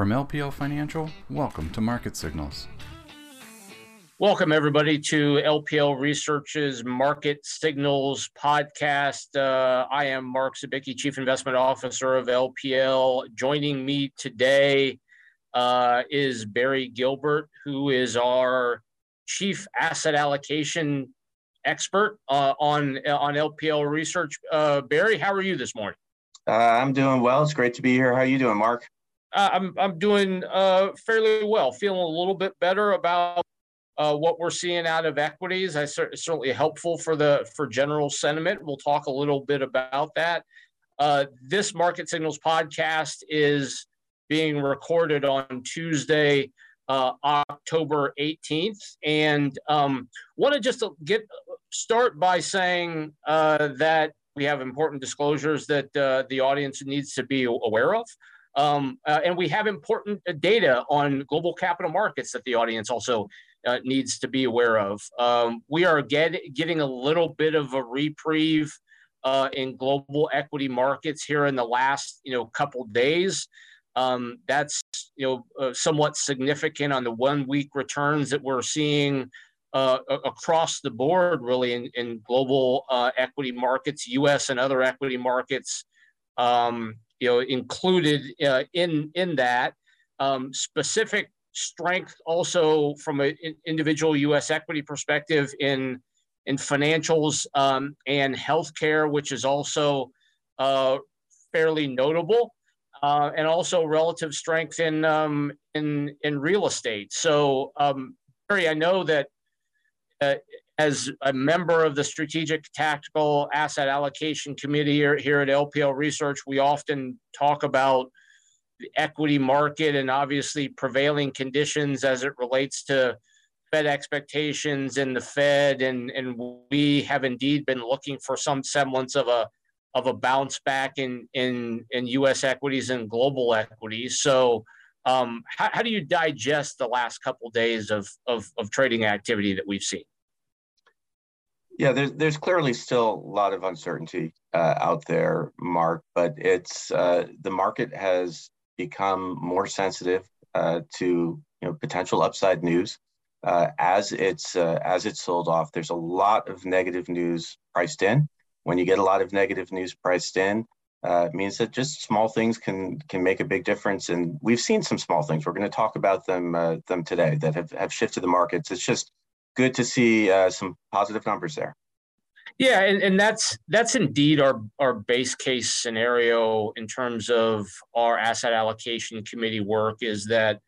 From LPL Financial, welcome to Market Signals. Welcome, everybody, to LPL Research's Market Signals podcast. Uh, I am Mark Zabicki, Chief Investment Officer of LPL. Joining me today uh, is Barry Gilbert, who is our Chief Asset Allocation Expert uh, on, on LPL Research. Uh, Barry, how are you this morning? Uh, I'm doing well. It's great to be here. How are you doing, Mark? Uh, I'm I'm doing uh, fairly well. Feeling a little bit better about uh, what we're seeing out of equities. I cer- certainly helpful for the for general sentiment. We'll talk a little bit about that. Uh, this Market Signals podcast is being recorded on Tuesday, uh, October 18th, and um, want to just get start by saying uh, that we have important disclosures that the audience needs to be aware of. Um, uh, and we have important uh, data on global capital markets that the audience also uh, needs to be aware of. Um, we are get, getting a little bit of a reprieve uh, in global equity markets here in the last you know couple days. Um, that's you know uh, somewhat significant on the one week returns that we're seeing uh, across the board, really in, in global equity markets, U.S. and other equity markets. Um, you know, included uh, in in that um, specific strength also from an individual U.S. equity perspective in in financials um, and healthcare, which is also uh, fairly notable, uh, and also relative strength in um, in in real estate. So, um, Barry, I know that uh, as a member of the Strategic Tactical Asset Allocation Committee here, here at LPL Research, we often talk about the equity market and obviously prevailing conditions as it relates to Fed expectations and the Fed. And, and we have indeed been looking for some semblance of a of a bounce back in in, in U.S. equities and global equities. So, um, how, how do you digest the last couple days of, of, of trading activity that we've seen? Yeah, there's there's clearly still a lot of uncertainty uh, out there, Mark. But it's uh, the market has become more sensitive uh, to you know potential upside news uh, as it's uh, as it's sold off. There's a lot of negative news priced in. When you get a lot of negative news priced in, uh, it means that just small things can can make a big difference. And we've seen some small things. We're going to talk about them them today that have, have shifted the markets. It's just good to see uh, some positive numbers there. Yeah, and, and that's that's indeed our our base case scenario in terms of our asset allocation committee work is that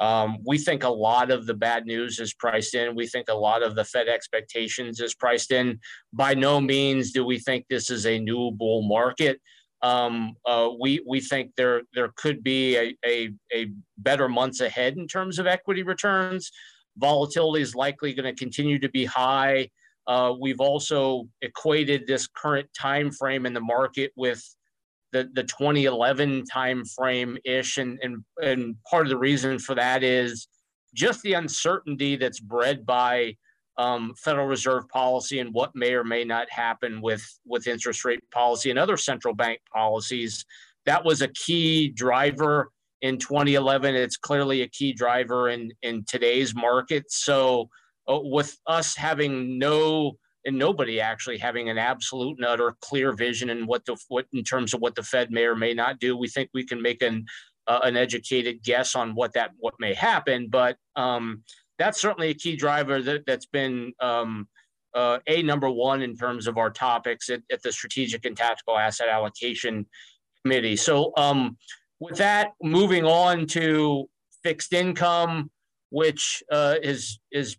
um, we think a lot of the bad news is priced in. We think a lot of the Fed expectations is priced in. By no means do we think this is a new bull market. Um, uh, we we think there there could be a, a, a better months ahead in terms of equity returns. Volatility is likely going to continue to be high. Uh, we've also equated this current time frame in the market with the, the 2011 time frame ish, and, and and part of the reason for that is just the uncertainty that's bred by um, Federal Reserve policy and what may or may not happen with with interest rate policy and other central bank policies. That was a key driver in 2011. It's clearly a key driver in, in today's market. So, uh, with us having no and nobody actually having an absolute and utter clear vision in what the what in terms of what the Fed may or may not do, we think we can make an uh, an educated guess on what that what may happen. But um, that's certainly a key driver that that's been um, uh, a number one in terms of our topics at, at the strategic and tactical asset allocation committee. So um, with that, moving on to fixed income, which uh, is is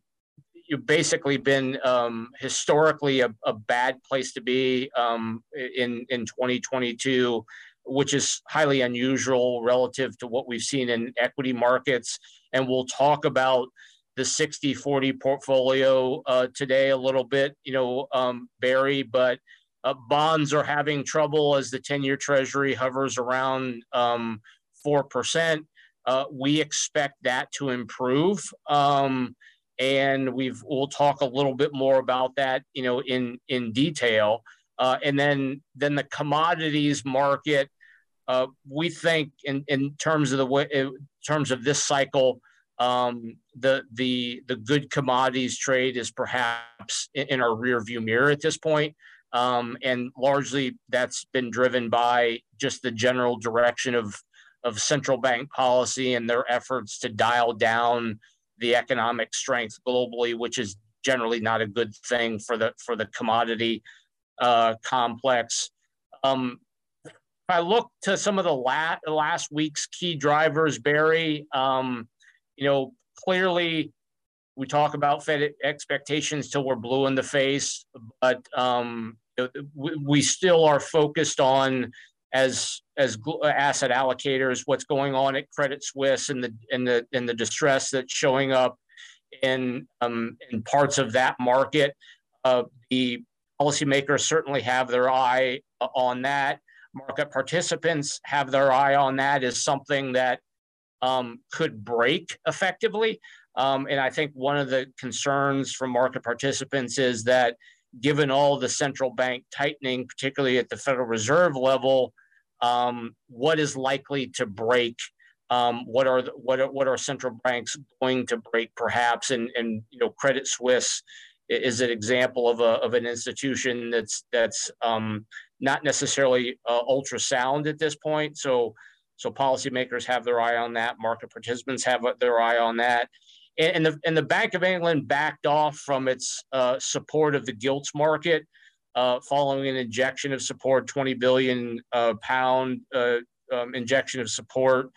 you've basically been um, historically a, a, bad place to be um, in in 2022, which is highly unusual relative to what we've seen in equity markets. And we'll talk about the 60-40 portfolio uh, today a little bit, you know, um, Barry, but uh, bonds are having trouble as the 10 year treasury hovers around um, 4%. Uh, we expect that to improve. Um, and we've we'll talk a little bit more about that, you know, in in detail. Uh, and then then the commodities market uh, we think in, in terms of the way, in terms of this cycle, um, the the the good commodities trade is perhaps in, in our rear view mirror at this point. Um, and largely that's been driven by just the general direction of of central bank policy and their efforts to dial down the economic strength globally, which is generally not a good thing for the for the commodity uh, complex. Um, if I look to some of the last last week's key drivers, Barry, um, you know, clearly we talk about Fed expectations till we're blue in the face, but um, we still are focused on as as asset allocators what's going on at Credit Suisse and the and the and the distress that's showing up in um, in parts of that market. Uh, the policymakers certainly have their eye on that. Market participants have their eye on that as something that um, could break effectively. Um, and I think one of the concerns from market participants is that given all the central bank tightening, particularly at the Federal Reserve level, um, what is likely to break? Um, what are the, what are, what are central banks going to break, perhaps? And and you know, Credit Suisse is an example of a of an institution that's that's um, not necessarily uh, ultrasound at this point. So so policymakers have their eye on that. Market participants have their eye on that and the and the Bank of England backed off from its uh, support of the gilts market uh, following an injection of support, 20 billion uh, pound uh, um, injection of support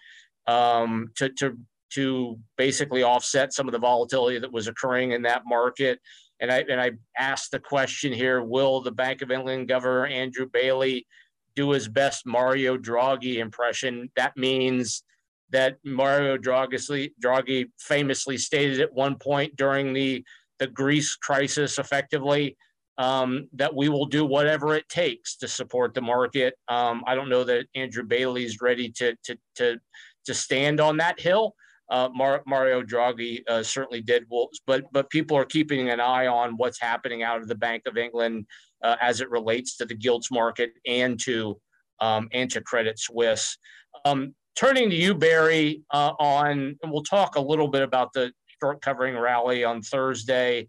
um, to, to to basically offset some of the volatility that was occurring in that market. And I and I asked the question here: Will the Bank of England Governor Andrew Bailey do his best Mario Draghi impression? That means that Mario Draghi, Draghi famously stated at one point during the, the Greece crisis, effectively, um, that we will do whatever it takes to support the market. Um, I don't know that Andrew Bailey is ready to, to, to, to stand on that hill. Uh, Mar- Mario Draghi uh, certainly did, but but people are keeping an eye on what's happening out of the Bank of England uh, as it relates to the gilts market and to um, and to Credit Suisse. Um, turning to you, Barry, uh, on, and we'll talk a little bit about the short covering rally on Thursday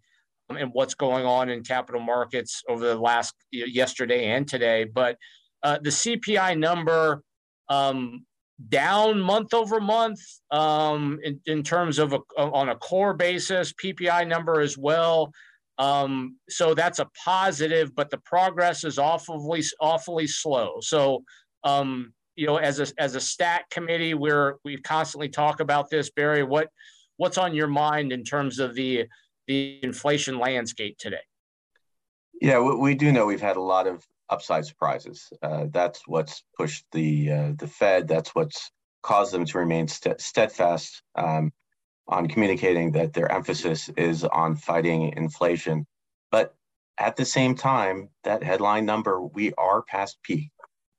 um, and what's going on in capital markets over the last yesterday and today. But uh, the CPI number um, down month over month um, in, in, terms of a, on a core basis, PPI number as well. Um, so that's a positive, but the progress is awfully awfully slow. So um, you know, as a as a STAAC committee, where we constantly talk about this, Barry. What what's on your mind in terms of the the inflation landscape today? Yeah, we do know we've had a lot of upside surprises. Uh, that's what's pushed the uh, the Fed. That's what's caused them to remain st- steadfast um, on communicating that their emphasis is on fighting inflation. But at the same time, that headline number, we are past peak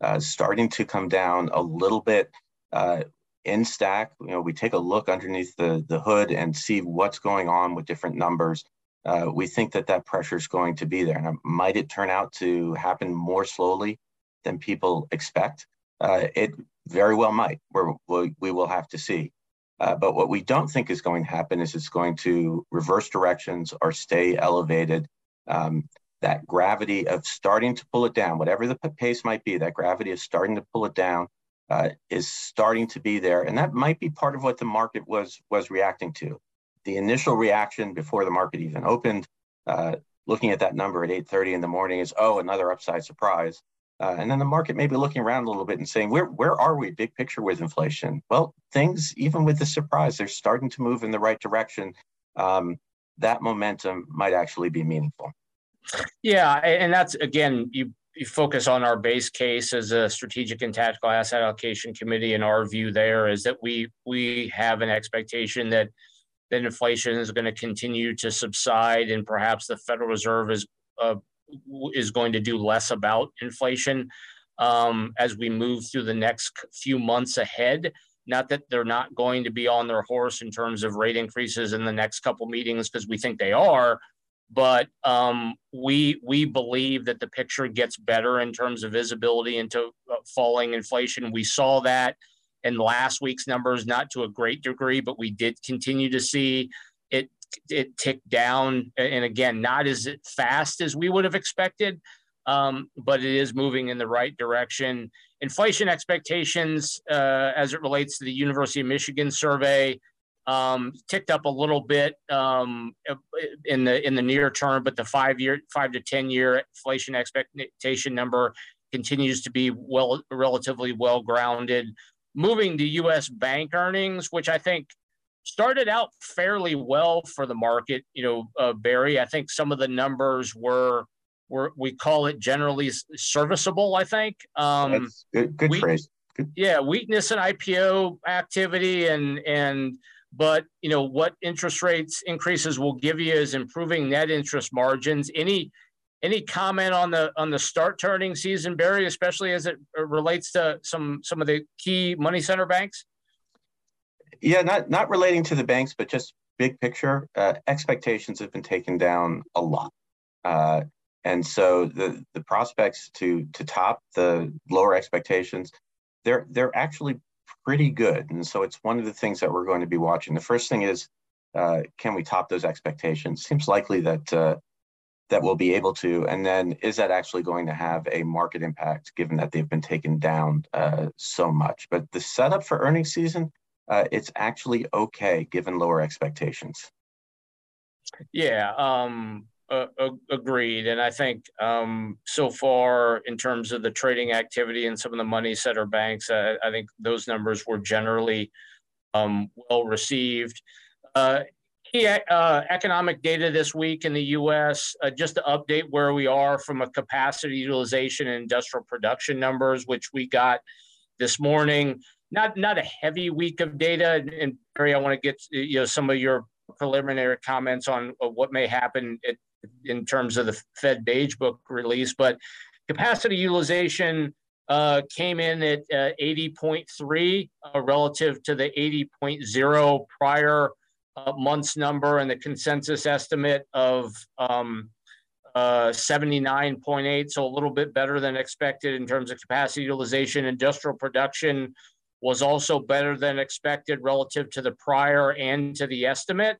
uh, starting to come down a little bit uh, in STAAC. You know, we take a look underneath the, the hood and see what's going on with different numbers. Uh, we think that that pressure is going to be there. And might it turn out to happen more slowly than people expect? Uh, it very well might. We're, we, we will have to see. Uh, but what we don't think is going to happen is it's going to reverse directions or stay elevated. Um, that gravity of starting to pull it down, whatever the pace might be, that gravity of starting to pull it down uh, is starting to be there. And that might be part of what the market was, was reacting to. The initial reaction before the market even opened, uh, looking at that number at 8.30 in the morning is, oh, another upside surprise. Uh, and then the market may be looking around a little bit and saying, where, where are we big picture with inflation? Well, things, even with the surprise, they're starting to move in the right direction. Um, that momentum might actually be meaningful. Yeah, and that's again, you you focus on our base case as a strategic and tactical asset allocation committee, and our view there is that we we have an expectation that that inflation is going to continue to subside, and perhaps the Federal Reserve is uh, is going to do less about inflation um, as we move through the next few months ahead. Not that they're not going to be on their horse in terms of rate increases in the next couple meetings, because we think they are but um, we we believe that the picture gets better in terms of visibility into uh, falling inflation. We saw that in last week's numbers, not to a great degree, but we did continue to see it it tick down, and again, not as fast as we would have expected, um, but it is moving in the right direction. Inflation expectations, uh, as it relates to the University of Michigan survey, um, ticked up a little bit um, in the in the near term, but the five year, five to ten year inflation expectation number continues to be well relatively well grounded. Moving to U.S. bank earnings, which I think started out fairly well for the market. You know, uh, Barry, I think some of the numbers were were we call it generally serviceable. I think. Um, good, good we, phrase. Good. Yeah, weakness in IPO activity and and but you know what interest rates increases will give you is improving net interest margins. Any any comment on the on the start turning season, Barry, especially as it relates to some some of the key money center banks? Yeah, not not relating to the banks, but just big picture. Uh, expectations have been taken down a lot, uh, and so the the prospects to to top the lower expectations, they're they're actually pretty good. And so it's one of the things that we're going to be watching. The first thing is, uh, can we top those expectations? Seems likely that uh, that we'll be able to. And then is that actually going to have a market impact given that they've been taken down uh, so much? But the setup for earnings season, uh, it's actually okay given lower expectations. Yeah, um, uh, agreed. And I think um, so far, in terms of the trading activity and some of the money center banks, uh, I think those numbers were generally um, well received. Uh, key uh, economic data this week in the U.S. Uh, just to update where we are from a capacity utilization and industrial production numbers, which we got this morning. Not not a heavy week of data, and, and Barry, I want to get you know some of your preliminary comments on what may happen at in terms of the Fed Beige Book release, but capacity utilization uh, came in at uh, 80.3 uh, relative to the 80.0 prior uh, month's number and the consensus estimate of um, 79.8, uh, so a little bit better than expected in terms of capacity utilization. Industrial production was also better than expected relative to the prior and to the estimate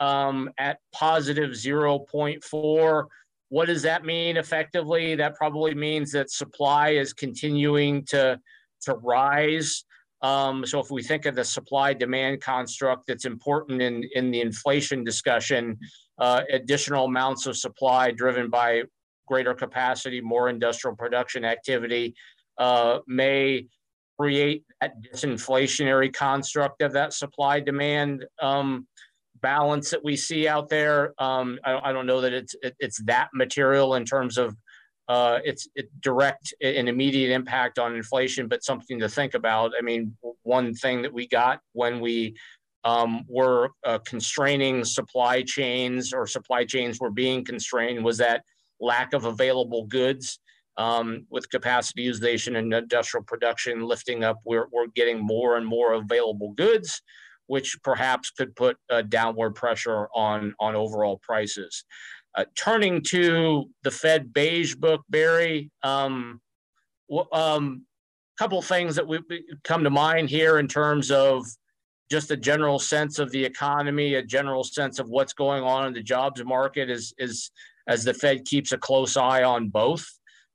um, at positive 0.4. What does that mean effectively? That probably means that supply is continuing to, to rise. Um, so if we think of the supply demand construct that's important in, in the inflation discussion, uh, additional amounts of supply driven by greater capacity, more industrial production activity uh, may create that disinflationary construct of that supply demand um, balance that we see out there. Um, I, I, don't know that it's it, it's that material in terms of uh, it's it direct and immediate impact on inflation, but something to think about. I mean, one thing that we got when we um, were uh, constraining supply chains or supply chains were being constrained was that lack of available goods. Um, with capacity utilization and industrial production lifting up, we're, we're getting more and more available goods which perhaps could put downward pressure on, on overall prices. Uh, turning to the Fed beige book, Barry, um, um, couple things that we come to mind here in terms of just a general sense of the economy, a general sense of what's going on in the jobs market is, is as the Fed keeps a close eye on both.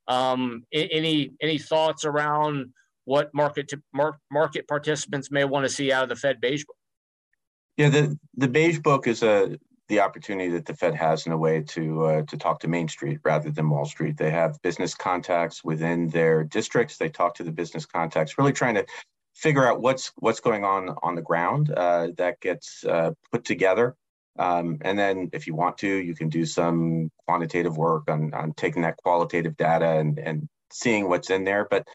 Um, any any thoughts around what market to, mar- market participants may want to see out of the Fed beige book? Yeah, the the beige book is a the opportunity that the Fed has in a way to uh, to talk to Main Street rather than Wall Street. They have business contacts within their districts. They talk to the business contacts, really trying to figure out what's what's going on on the ground. Uh, that gets uh, put together, um, and then if you want to, you can do some quantitative work on on taking that qualitative data and and seeing what's in there. But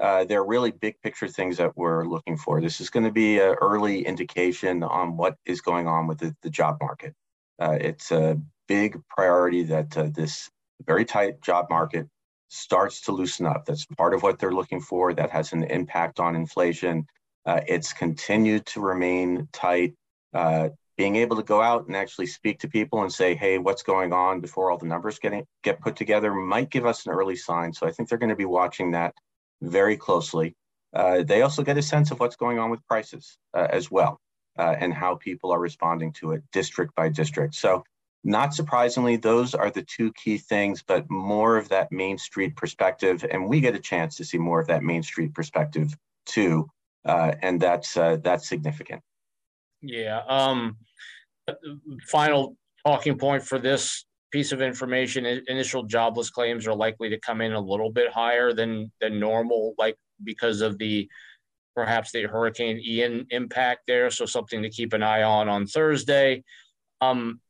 uh, they're really big picture things that we're looking for. This is going to be an early indication on what is going on with the, the job market. Uh, it's a big priority that uh, this very tight job market starts to loosen up. That's part of what they're looking for. That has an impact on inflation. Uh, it's continued to remain tight. Uh, being able to go out and actually speak to people and say, hey, what's going on before all the numbers getting get put together might give us an early sign. So I think they're going to be watching that very closely. Uh, they also get a sense of what's going on with prices uh, as well uh, and how people are responding to it district by district. So not surprisingly, those are the two key things, but more of that Main Street perspective. And we get a chance to see more of that Main Street perspective too. Uh, and that's, uh, that's significant. Yeah. Um, final talking point for this piece of information: initial jobless claims are likely to come in a little bit higher than than normal, like because of the perhaps the Hurricane Ian impact there. So something to keep an eye on on Thursday. Um,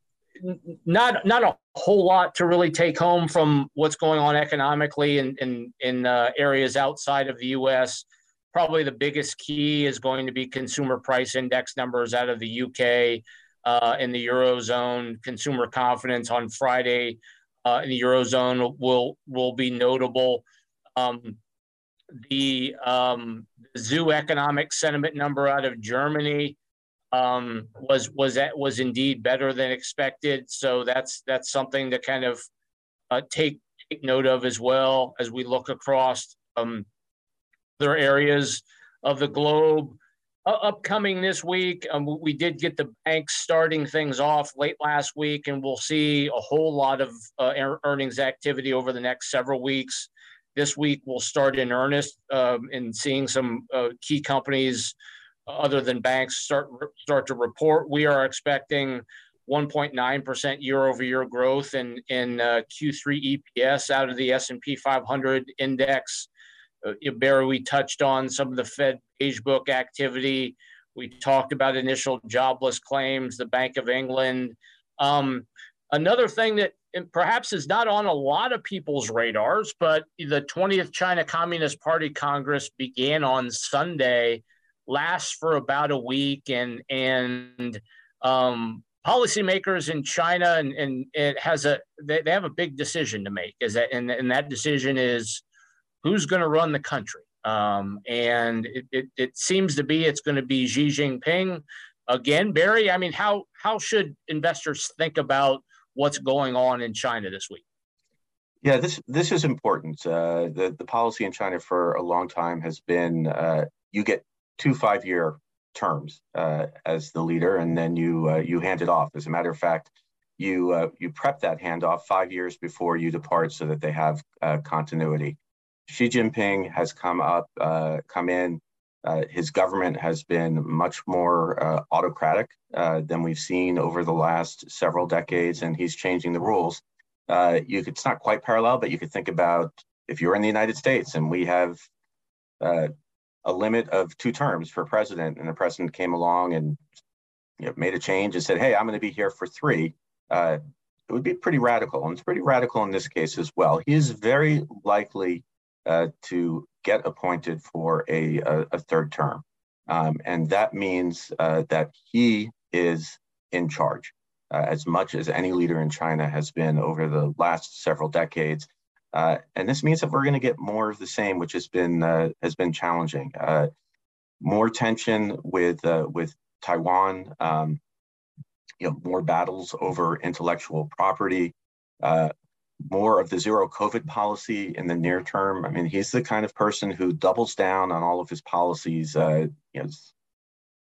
not not a whole lot to really take home from what's going on economically in in, in uh, areas outside of the U.S probably the biggest key is going to be consumer price index numbers out of the UK uh, in the eurozone. Consumer confidence on Friday uh, in the eurozone will will be notable. Um, the um, ZEW economic sentiment number out of Germany um, was was that was indeed better than expected. So that's that's something to kind of uh, take take note of as well as we look across. Um, other areas of the globe. Uh, upcoming this week, um, we did get the banks starting things off late last week, and we'll see a whole lot of uh, earnings activity over the next several weeks. This week, we'll start in earnest um, in seeing some uh, key companies other than banks start start to report. We are expecting 1.9% year-over-year growth in in uh, Q3 EPS out of the S&P 500 index uh, Barry, we touched on some of the Fed beige book activity. We talked about initial jobless claims, the Bank of England. Um, another thing that perhaps is not on a lot of people's radars, but the 20th China Communist Party Congress began on Sunday, lasts for about a week, and and um, policymakers in China and, and it has a they, they have a big decision to make. Is that and, and that decision is who's going to run the country. Um, and it, it, it, seems to be it's going to be Xi Jinping again. Barry, I mean, how how should investors think about what's going on in China this week? Yeah, this this is important. Uh, the the policy in China for a long time has been uh, you get two five year terms uh, as the leader, and then you uh, you hand it off. As a matter of fact, you uh, you prep that handoff five years before you depart, so that they have uh, continuity. Xi Jinping has come up, uh, come in. Uh, his government has been much more uh, autocratic uh, than we've seen over the last several decades, and he's changing the rules. Uh, you could, it's not quite parallel, but you could think about if you're in the United States and we have uh, a limit of two terms for president, and the president came along and you know, made a change and said, "Hey, I'm going to be here for three. it would be pretty radical, and it's pretty radical in this case as well. He is very likely uh, to get appointed for a, a, a third term. Um, and that means uh, that he is in charge uh, as much as any leader in China has been over the last several decades. Uh, and this means that we're going to get more of the same, which has been uh, has been challenging. Uh, more tension with with Taiwan, um, you know, more battles over intellectual property, uh, more of the zero COVID policy in the near term. I mean, he's the kind of person who doubles down on all of his policies, uh, you know,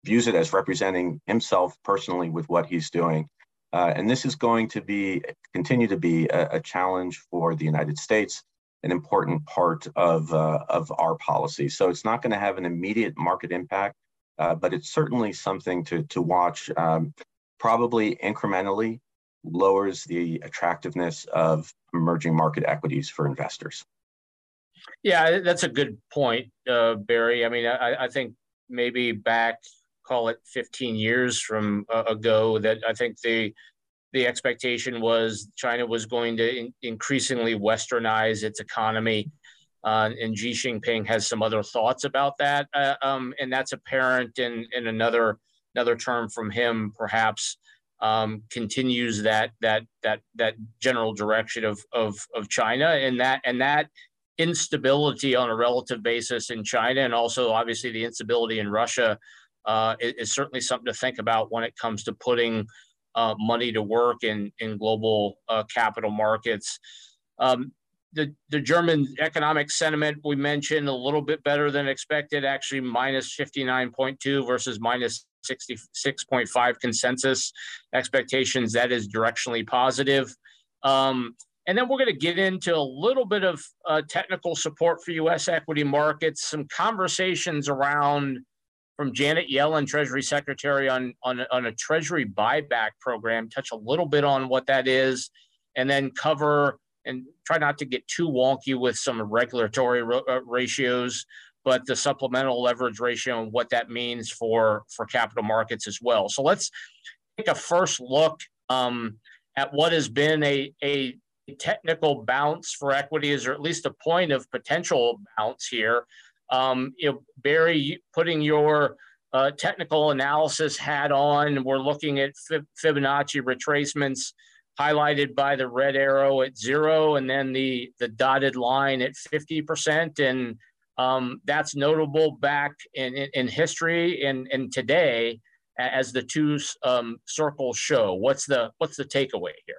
views it as representing himself personally with what he's doing. Uh, and this is going to be continue to be a, a, challenge for the United States, an important part of, uh, of our policy. So it's not going to have an immediate market impact, uh, but it's certainly something to, to watch, um, probably incrementally lowers the attractiveness of emerging market equities for investors. Yeah, that's a good point, uh, Barry. I mean, I, I, think maybe back, call it 15 years from uh, ago, that I think the the expectation was China was going to in, increasingly westernize its economy, uh, and Xi Jinping has some other thoughts about that, uh, um, and that's apparent in in another another term from him, perhaps um, continues that that that that general direction of of of China and that and that instability on a relative basis in China and also obviously the instability in Russia uh, is, is, certainly something to think about when it comes to putting uh, money to work in, in global uh, capital markets. Um, the, the German economic sentiment we mentioned a little bit better than expected, actually minus 59.2 versus minus 66.5 consensus expectations. That is directionally positive. Um, and then we're going to get into a little bit of uh, technical support for US equity markets, some conversations around from Janet Yellen, Treasury Secretary, on, on, on a Treasury buyback program, touch a little bit on what that is, and then cover and try not to get too wonky with some regulatory uh, ratios, but the supplemental leverage ratio and what that means for, for capital markets as well. So let's take a first look um, at what has been a, a technical bounce for equities, or at least a point of potential bounce here. Um, you know, Barry, putting your uh, technical analysis hat on, we're looking at Fibonacci retracements highlighted by the red arrow at zero and then the, the dotted line at 50%. And um, that's notable back in, in, in, history and, and today as the two um, circles show. What's the, what's the takeaway here?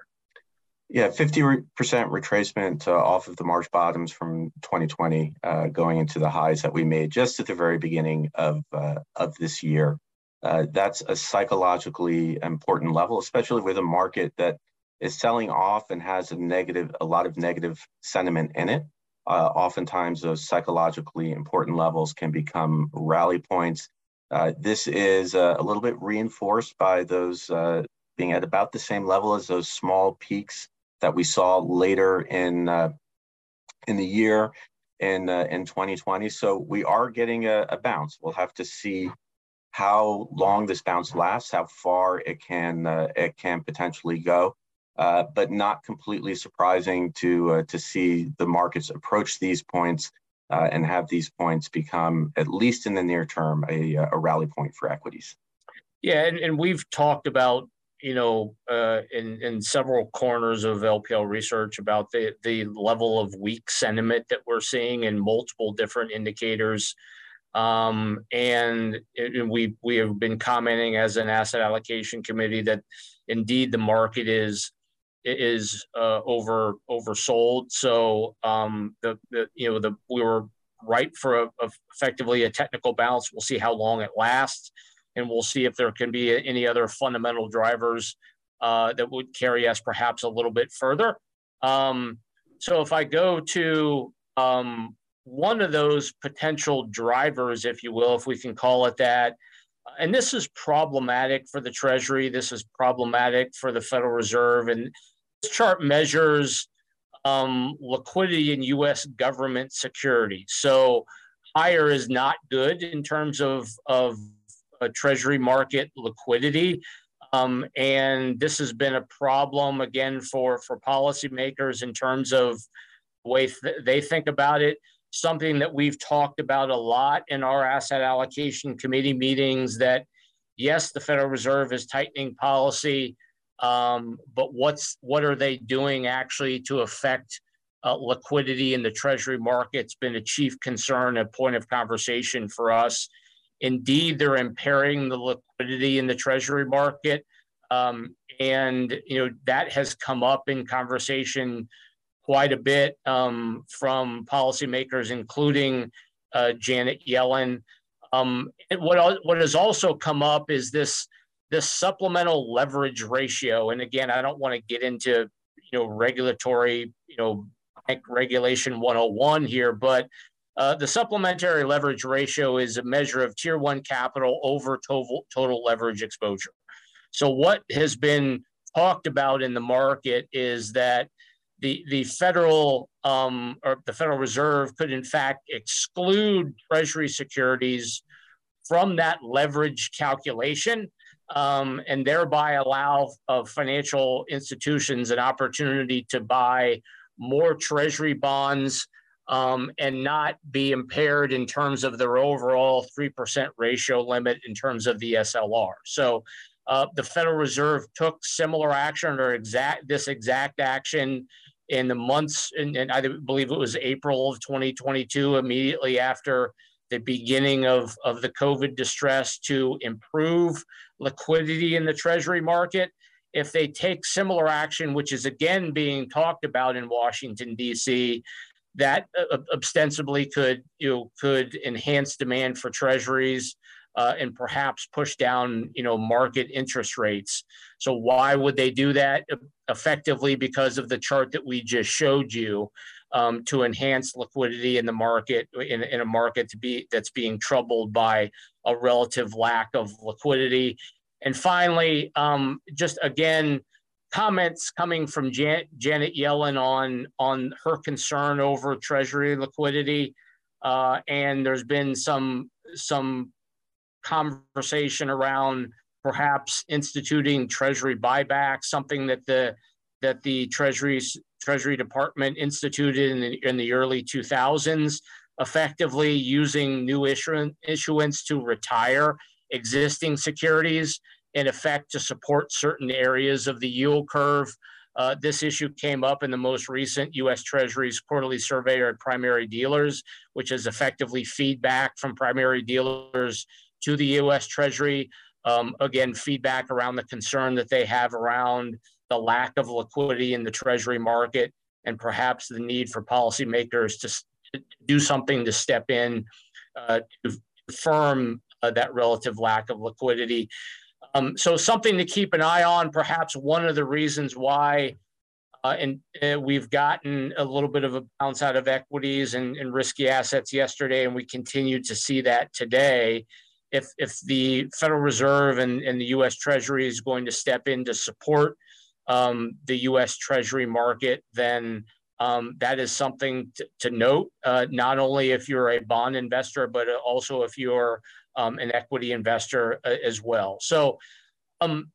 Yeah, 50% retracement uh, off of the March bottoms from 2020, uh, going into the highs that we made just at the very beginning of, uh, of this year. Uh, that's a psychologically important level, especially with a market that is selling off and has a negative, a lot of negative sentiment in it. Uh, oftentimes, those psychologically important levels can become rally points. Uh, this is a little bit reinforced by those being at about the same level as those small peaks that we saw later in uh, in the year in uh, in 2020. So we are getting a, a, bounce. We'll have to see how long this bounce lasts, how far it can uh, it can potentially go. Uh, but not completely surprising to uh, to see the markets approach these points uh, and have these points become, at least in the near term, a, a rally point for equities. Yeah, and, and we've talked about you know, uh, in in several corners of LPL research about the the level of weak sentiment that we're seeing in multiple different indicators, um, and, and we we have been commenting as an asset allocation committee that indeed the market is is uh, over oversold. So um, the the you know the we were ripe for a, a effectively a technical bounce. We'll see how long it lasts and we'll see if there can be any other fundamental drivers uh, that would carry us perhaps a little bit further. Um, so if I go to um, one of those potential drivers, if you will, if we can call it that, and this is problematic for the Treasury, this is problematic for the Federal Reserve, and this chart measures um, liquidity in U.S. government security. So higher is not good in terms of, of treasury market liquidity. Um, and this has been a problem again for, for policymakers in terms of the way th- they think about it. Something that we've talked about a lot in our asset allocation committee meetings that yes, the Federal Reserve is tightening policy, um, but what's what are they doing actually to affect uh, liquidity in the Treasury market? It's been a chief concern, a point of conversation for us. Indeed, they're impairing the liquidity in the treasury market. Um, and, you know, that has come up in conversation quite a bit um, from policymakers, including uh, Janet Yellen. Um, what, what has also come up is this, this supplemental leverage ratio. And again, I don't want to get into, you know, regulatory, you know, regulation 101 here, but uh, the supplementary leverage ratio is a measure of tier one capital over total, total leverage exposure. So, what has been talked about in the market is that the, the federal um, or the Federal Reserve could, in fact, exclude Treasury securities from that leverage calculation um, and thereby allow uh, financial institutions an opportunity to buy more Treasury bonds um, and not be impaired in terms of their overall 3% ratio limit in terms of the SLR. So uh, the Federal Reserve took similar action or exact this exact action in the months, and, I believe it was April of 2022, immediately after the beginning of, of the COVID distress to improve liquidity in the Treasury market. If they take similar action, which is again being talked about in Washington, D.C., that uh, ostensibly could you know, could enhance demand for treasuries uh, and perhaps push down you know market interest rates. So why would they do that? Effectively, because of the chart that we just showed you, um, to enhance liquidity in the market in, in a market to be that's being troubled by a relative lack of liquidity. And finally, um, just again, comments coming from Jan- Janet Yellen on on her concern over Treasury liquidity, uh, and there's been some some conversation around perhaps instituting Treasury buybacks, something that the that the Treasury's Treasury Department instituted in the, in the early 2000s, effectively using new issuance, issuance to retire existing securities, in effect to support certain areas of the yield curve. Uh, this issue came up in the most recent U.S. Treasury's quarterly survey of primary dealers, which is effectively feedback from primary dealers to the U.S. Treasury. Um, again, feedback around the concern that they have around the lack of liquidity in the Treasury market and perhaps the need for policymakers to, to do something to step in uh, to firm uh, that relative lack of liquidity. Um, so something to keep an eye on. Perhaps one of the reasons why, uh, and uh, we've gotten a little bit of a bounce out of equities and, and risky assets yesterday, and we continue to see that today. If if the Federal Reserve and, and the U.S. Treasury is going to step in to support um, the U.S. Treasury market, then um, that is something to, to note, uh, not only if you're a bond investor, but also if you're um, an equity investor uh, as well. So, um,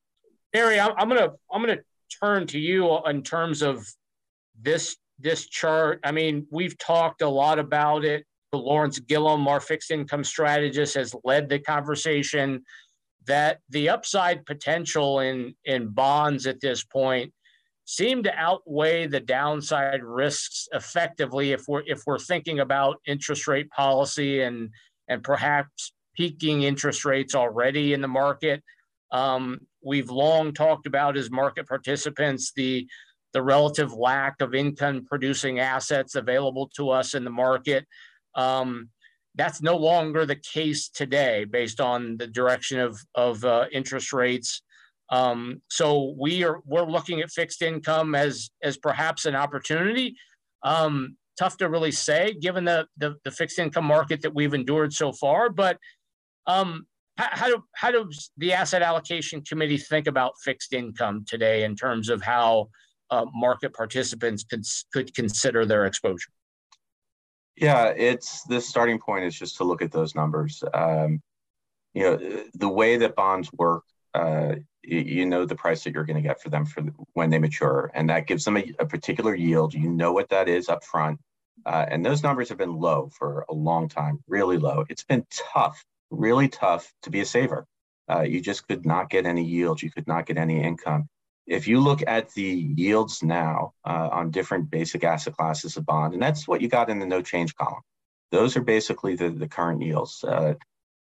Barry, I'm, I'm gonna I'm gonna turn to you in terms of this this chart. I mean, we've talked a lot about it. Lawrence Gillum, our fixed income strategist, has led the conversation that the upside potential in in bonds at this point seem to outweigh the downside risks effectively if we're if we're thinking about interest rate policy and and perhaps peaking interest rates already in the market. Um, we've long talked about as market participants the the relative lack of income producing assets available to us in the market. Um, that's no longer the case today based on the direction of, of uh, interest rates. Um, so we are we're looking at fixed income as as perhaps an opportunity. Um, tough to really say given the, the, the fixed income market that we've endured so far. But um, how, how do how does the asset allocation committee think about fixed income today in terms of how uh, market participants could could consider their exposure? Yeah, it's the starting point is just to look at those numbers. Um, you know, the way that bonds work, uh, you, you, know the price that you're going to get for them for the, when they mature, and that gives them a, a, particular yield. You know what that is up front, uh, and those numbers have been low for a long time, really low. It's been tough, really tough to be a saver. Uh, you just could not get any yield. You could not get any income if you look at the yields now uh, on different basic asset classes of bond, and that's what you got in the no change column, those are basically the, the current yields. Uh,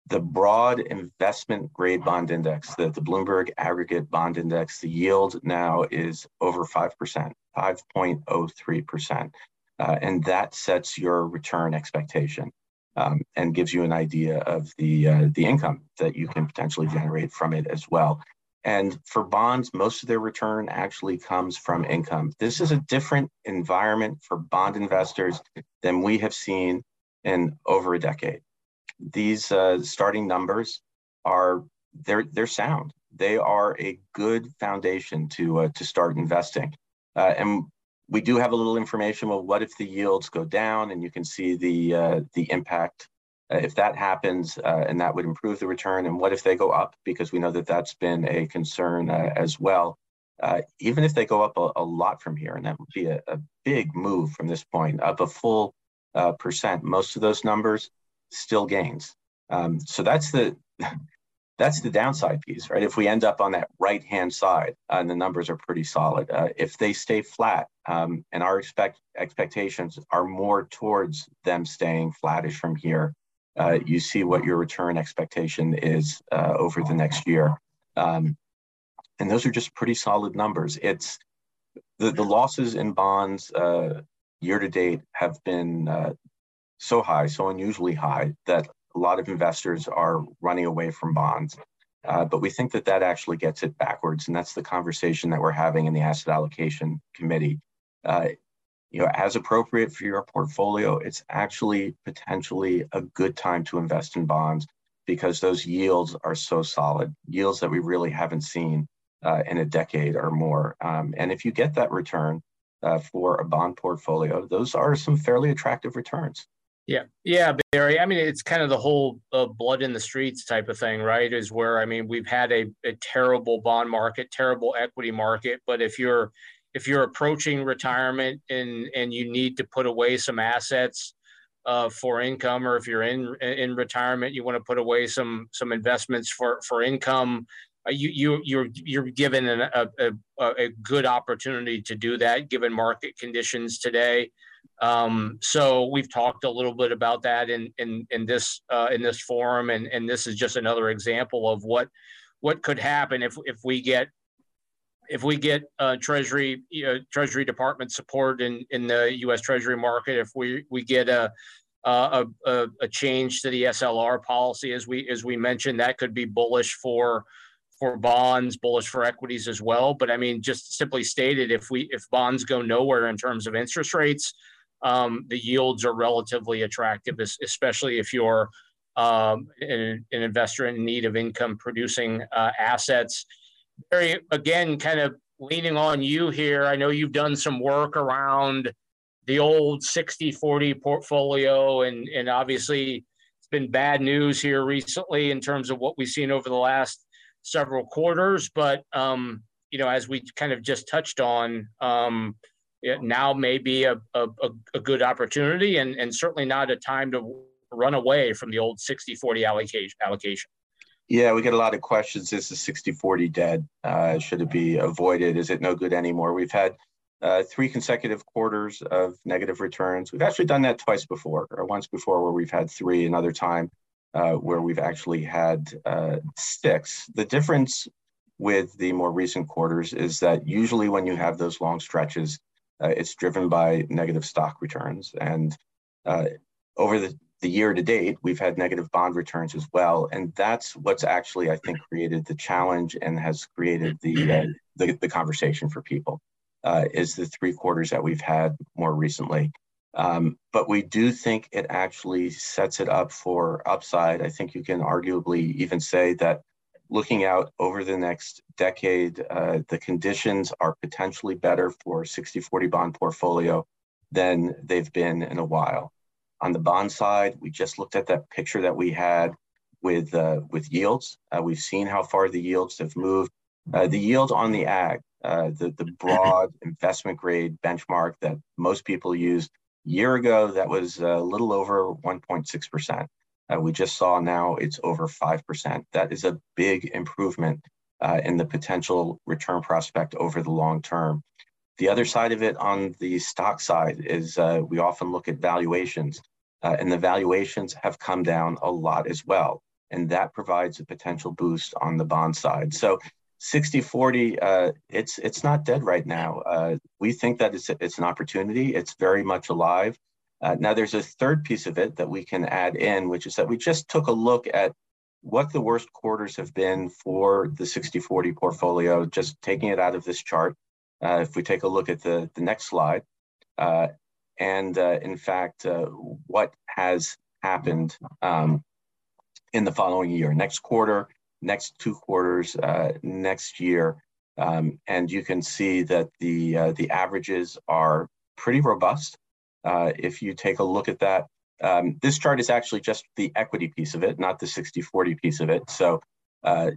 the broad investment grade bond index, the, the Bloomberg aggregate bond index, the yield now is over 5%, 5.03%. Uh, and that sets your return expectation um, and gives you an idea of the, uh, the income that you can potentially generate from it as well. And for bonds, most of their return actually comes from income. This is a different environment for bond investors than we have seen in over a decade. These uh, starting numbers are they're they're sound. They are a good foundation to uh, to start investing. Uh, and we do have a little information. Well, what if the yields go down? And you can see the uh, the impact if that happens uh, and that would improve the return, and what if they go up? Because we know that that's been a concern uh, as well. Uh, even if they go up a, a, lot from here, and that would be a, a big move from this point, up a full uh, percent, most of those numbers still gains. Um, so that's the that's the downside piece, right? If we end up on that right hand side, uh, and the numbers are pretty solid. if they stay flat, um, and our expect expectations are more towards them staying flattish from here, uh, you see what your return expectation is uh, over the next year. Um, and those are just pretty solid numbers. It's the, the losses in bonds uh, year to date have been uh, so high, so unusually high that a lot of investors are running away from bonds. Uh, but we think that that actually gets it backwards, and that's the conversation that we're having in the asset allocation committee. You know, as appropriate for your portfolio, it's actually potentially a good time to invest in bonds because those yields are so solid, yields that we really haven't seen uh, in a decade or more. Um, and if you get that return uh, for a bond portfolio, those are some fairly attractive returns. Yeah, yeah, Barry. I mean, it's kind of the whole uh, blood in the streets type of thing, right? Is where I mean, we've had a, a terrible bond market, terrible equity market, but if you're if you're approaching retirement and and you need to put away some assets uh, for income, or if you're in in retirement, you want to put away some some investments for for income. Uh, you you you're you're given an, a, a a good opportunity to do that given market conditions today. Um, so we've talked a little bit about that in in in this uh, in this forum, and and this is just another example of what what could happen if if we get if we get uh, Treasury you know, Treasury Department support in in the U.S. Treasury market, if we we get a a, a, a change to the SLR policy, as we as we mentioned, that could be bullish for for bonds, bullish for equities as well. But I mean, just simply stated, if we if bonds go nowhere in terms of interest rates, um, the yields are relatively attractive, especially if you're um, an, an, investor in need of income producing uh, assets. Barry, again, kind of leaning on you here. I know you've done some work around the old 60 40 portfolio, and, and obviously it's been bad news here recently in terms of what we've seen over the last several quarters. But, um, you know, as we kind of just touched on, um, now may be a, a, a good opportunity and, and certainly not a time to run away from the old 60 40 allocation. Yeah, we get a lot of questions. Is the 60 40 dead? Uh, should it be avoided? Is it no good anymore? We've had uh, three consecutive quarters of negative returns. We've actually done that twice before, or once before where we've had three, another time uh, where we've actually had uh, six. The difference with the more recent quarters is that usually when you have those long stretches, uh, it's driven by negative stock returns. And uh, over the, the year to date, we've had negative bond returns as well. And that's what's actually, I think, created the challenge and has created the, uh, the, the, conversation for people, uh, is the three quarters that we've had more recently. Um, but we do think it actually sets it up for upside. I think you can arguably even say that looking out over the next decade, uh, the conditions are potentially better for 60-40 bond portfolio than they've been in a while. On the bond side, we just looked at that picture that we had with uh, with yields. Uh, we've seen how far the yields have moved. Uh, the yield on the ag, uh, the the broad investment grade benchmark that most people used year ago, that was a little over 1.6 percent. Uh, we just saw now it's over 5%. That is a big improvement uh, in the potential return prospect over the long term. The other side of it on the stock side is uh, we often look at valuations, uh, and the valuations have come down a lot as well. And that provides a potential boost on the bond side. So 60 40, uh, it's, it's not dead right now. Uh, we think that it's, it's an opportunity, it's very much alive. Uh, now, there's a third piece of it that we can add in, which is that we just took a look at what the worst quarters have been for the 60/40 portfolio, just taking it out of this chart. Uh, if we take a look at the, the next slide, uh, and uh, in fact, uh, what has happened um, in the following year, next quarter, next two quarters, uh, next year, um, and you can see that the the averages are pretty robust. Uh, if you take a look at that, um, this chart is actually just the equity piece of it, not the 60-40 piece of it. So uh,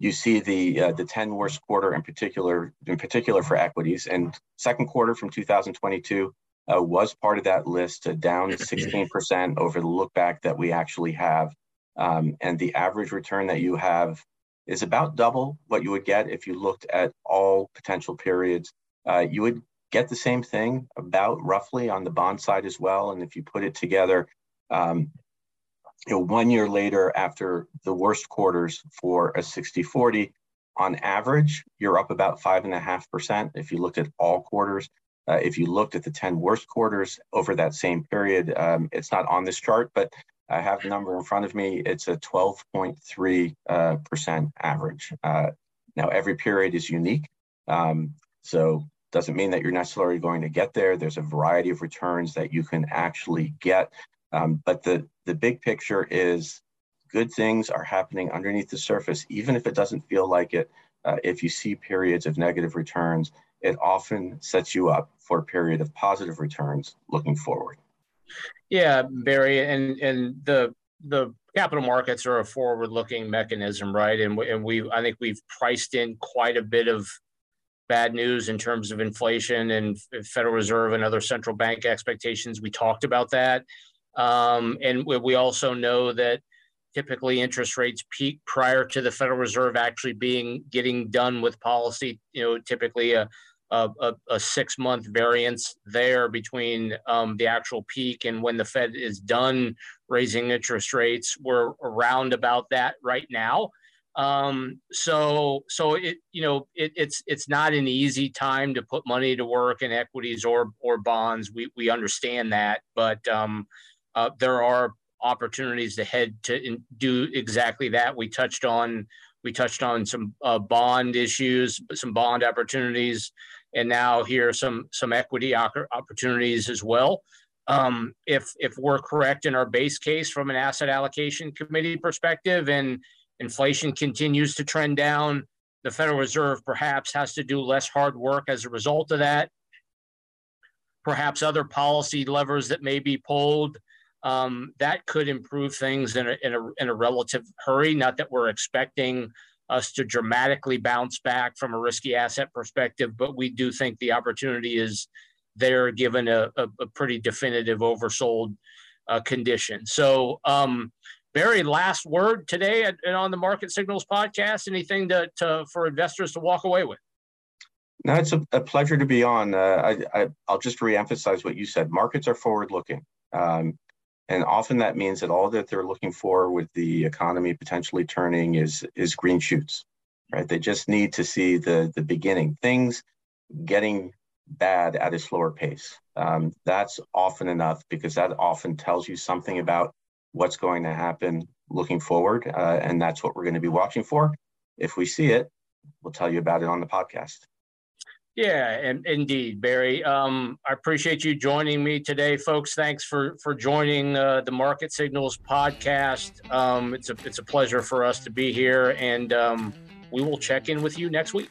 you see the uh, the 10 worst quarter in particular, in particular for equities, and second quarter from 2022 uh, was part of that list, uh, down 16% over the look back that we actually have, um, and the average return that you have is about double what you would get if you looked at all potential periods. Uh, you would get the same thing about roughly on the bond side as well. And if you put it together, um, you know, one year later after the worst quarters for a 60 40, on average, you're up about 5.5% if you looked at all quarters. Uh, if you looked at the 10 worst quarters over that same period, um, it's not on this chart, but I have the number in front of me. It's a 12.3% uh, average. Uh, now, every period is unique. Um, so doesn't mean that you're necessarily going to get there. There's a variety of returns that you can actually get. Um, but the, the big picture is good things are happening underneath the surface, even if it doesn't feel like it. Uh, if you see periods of negative returns, it often sets you up for a period of positive returns looking forward. Yeah, Barry, and and the the capital markets are a forward-looking mechanism, right? And and we I think we've priced in quite a bit of bad news in terms of inflation and Federal Reserve and other central bank expectations. We talked about that, um, and we also know that typically interest rates peak prior to the Federal Reserve actually being getting done with policy. You know, typically a a, a six month variance there between um, the actual peak and when the Fed is done raising interest rates. We're around about that right now. Um, so so it you know it, it's it's not an easy time to put money to work in equities or or bonds. We we understand that, but um, uh, there are opportunities to head to do exactly that. We touched on we touched on some uh, bond issues, some bond opportunities, and now here some some equity opportunities as well. Um, if if we're correct in our base case from an asset allocation committee perspective, and inflation continues to trend down, the Federal Reserve perhaps has to do less hard work as a result of that. Perhaps other policy levers that may be pulled um, that could improve things in a, in, a, in a relative hurry. Not that we're expecting us to dramatically bounce back from a risky asset perspective, but we do think the opportunity is there given a, a, a pretty definitive oversold uh, condition. So, um, Barry, last word today at, on the Market Signals podcast. Anything to, to, for investors to walk away with? No, it's a, a pleasure to be on. Uh, I, will just reemphasize what you said. Markets are forward looking. Um, and often that means that all that they're looking for with the economy potentially turning is is green shoots, right? They just need to see the the beginning, things getting bad at a slower pace. Um, that's often enough because that often tells you something about what's going to happen looking forward, uh, and that's what we're going to be watching for. If we see it, we'll tell you about it on the podcast. Yeah, and indeed, Barry. Um, I appreciate you joining me today, folks. Thanks for for joining uh, the Market Signals podcast. Um, it's a it's a pleasure for us to be here, and um, we will check in with you next week.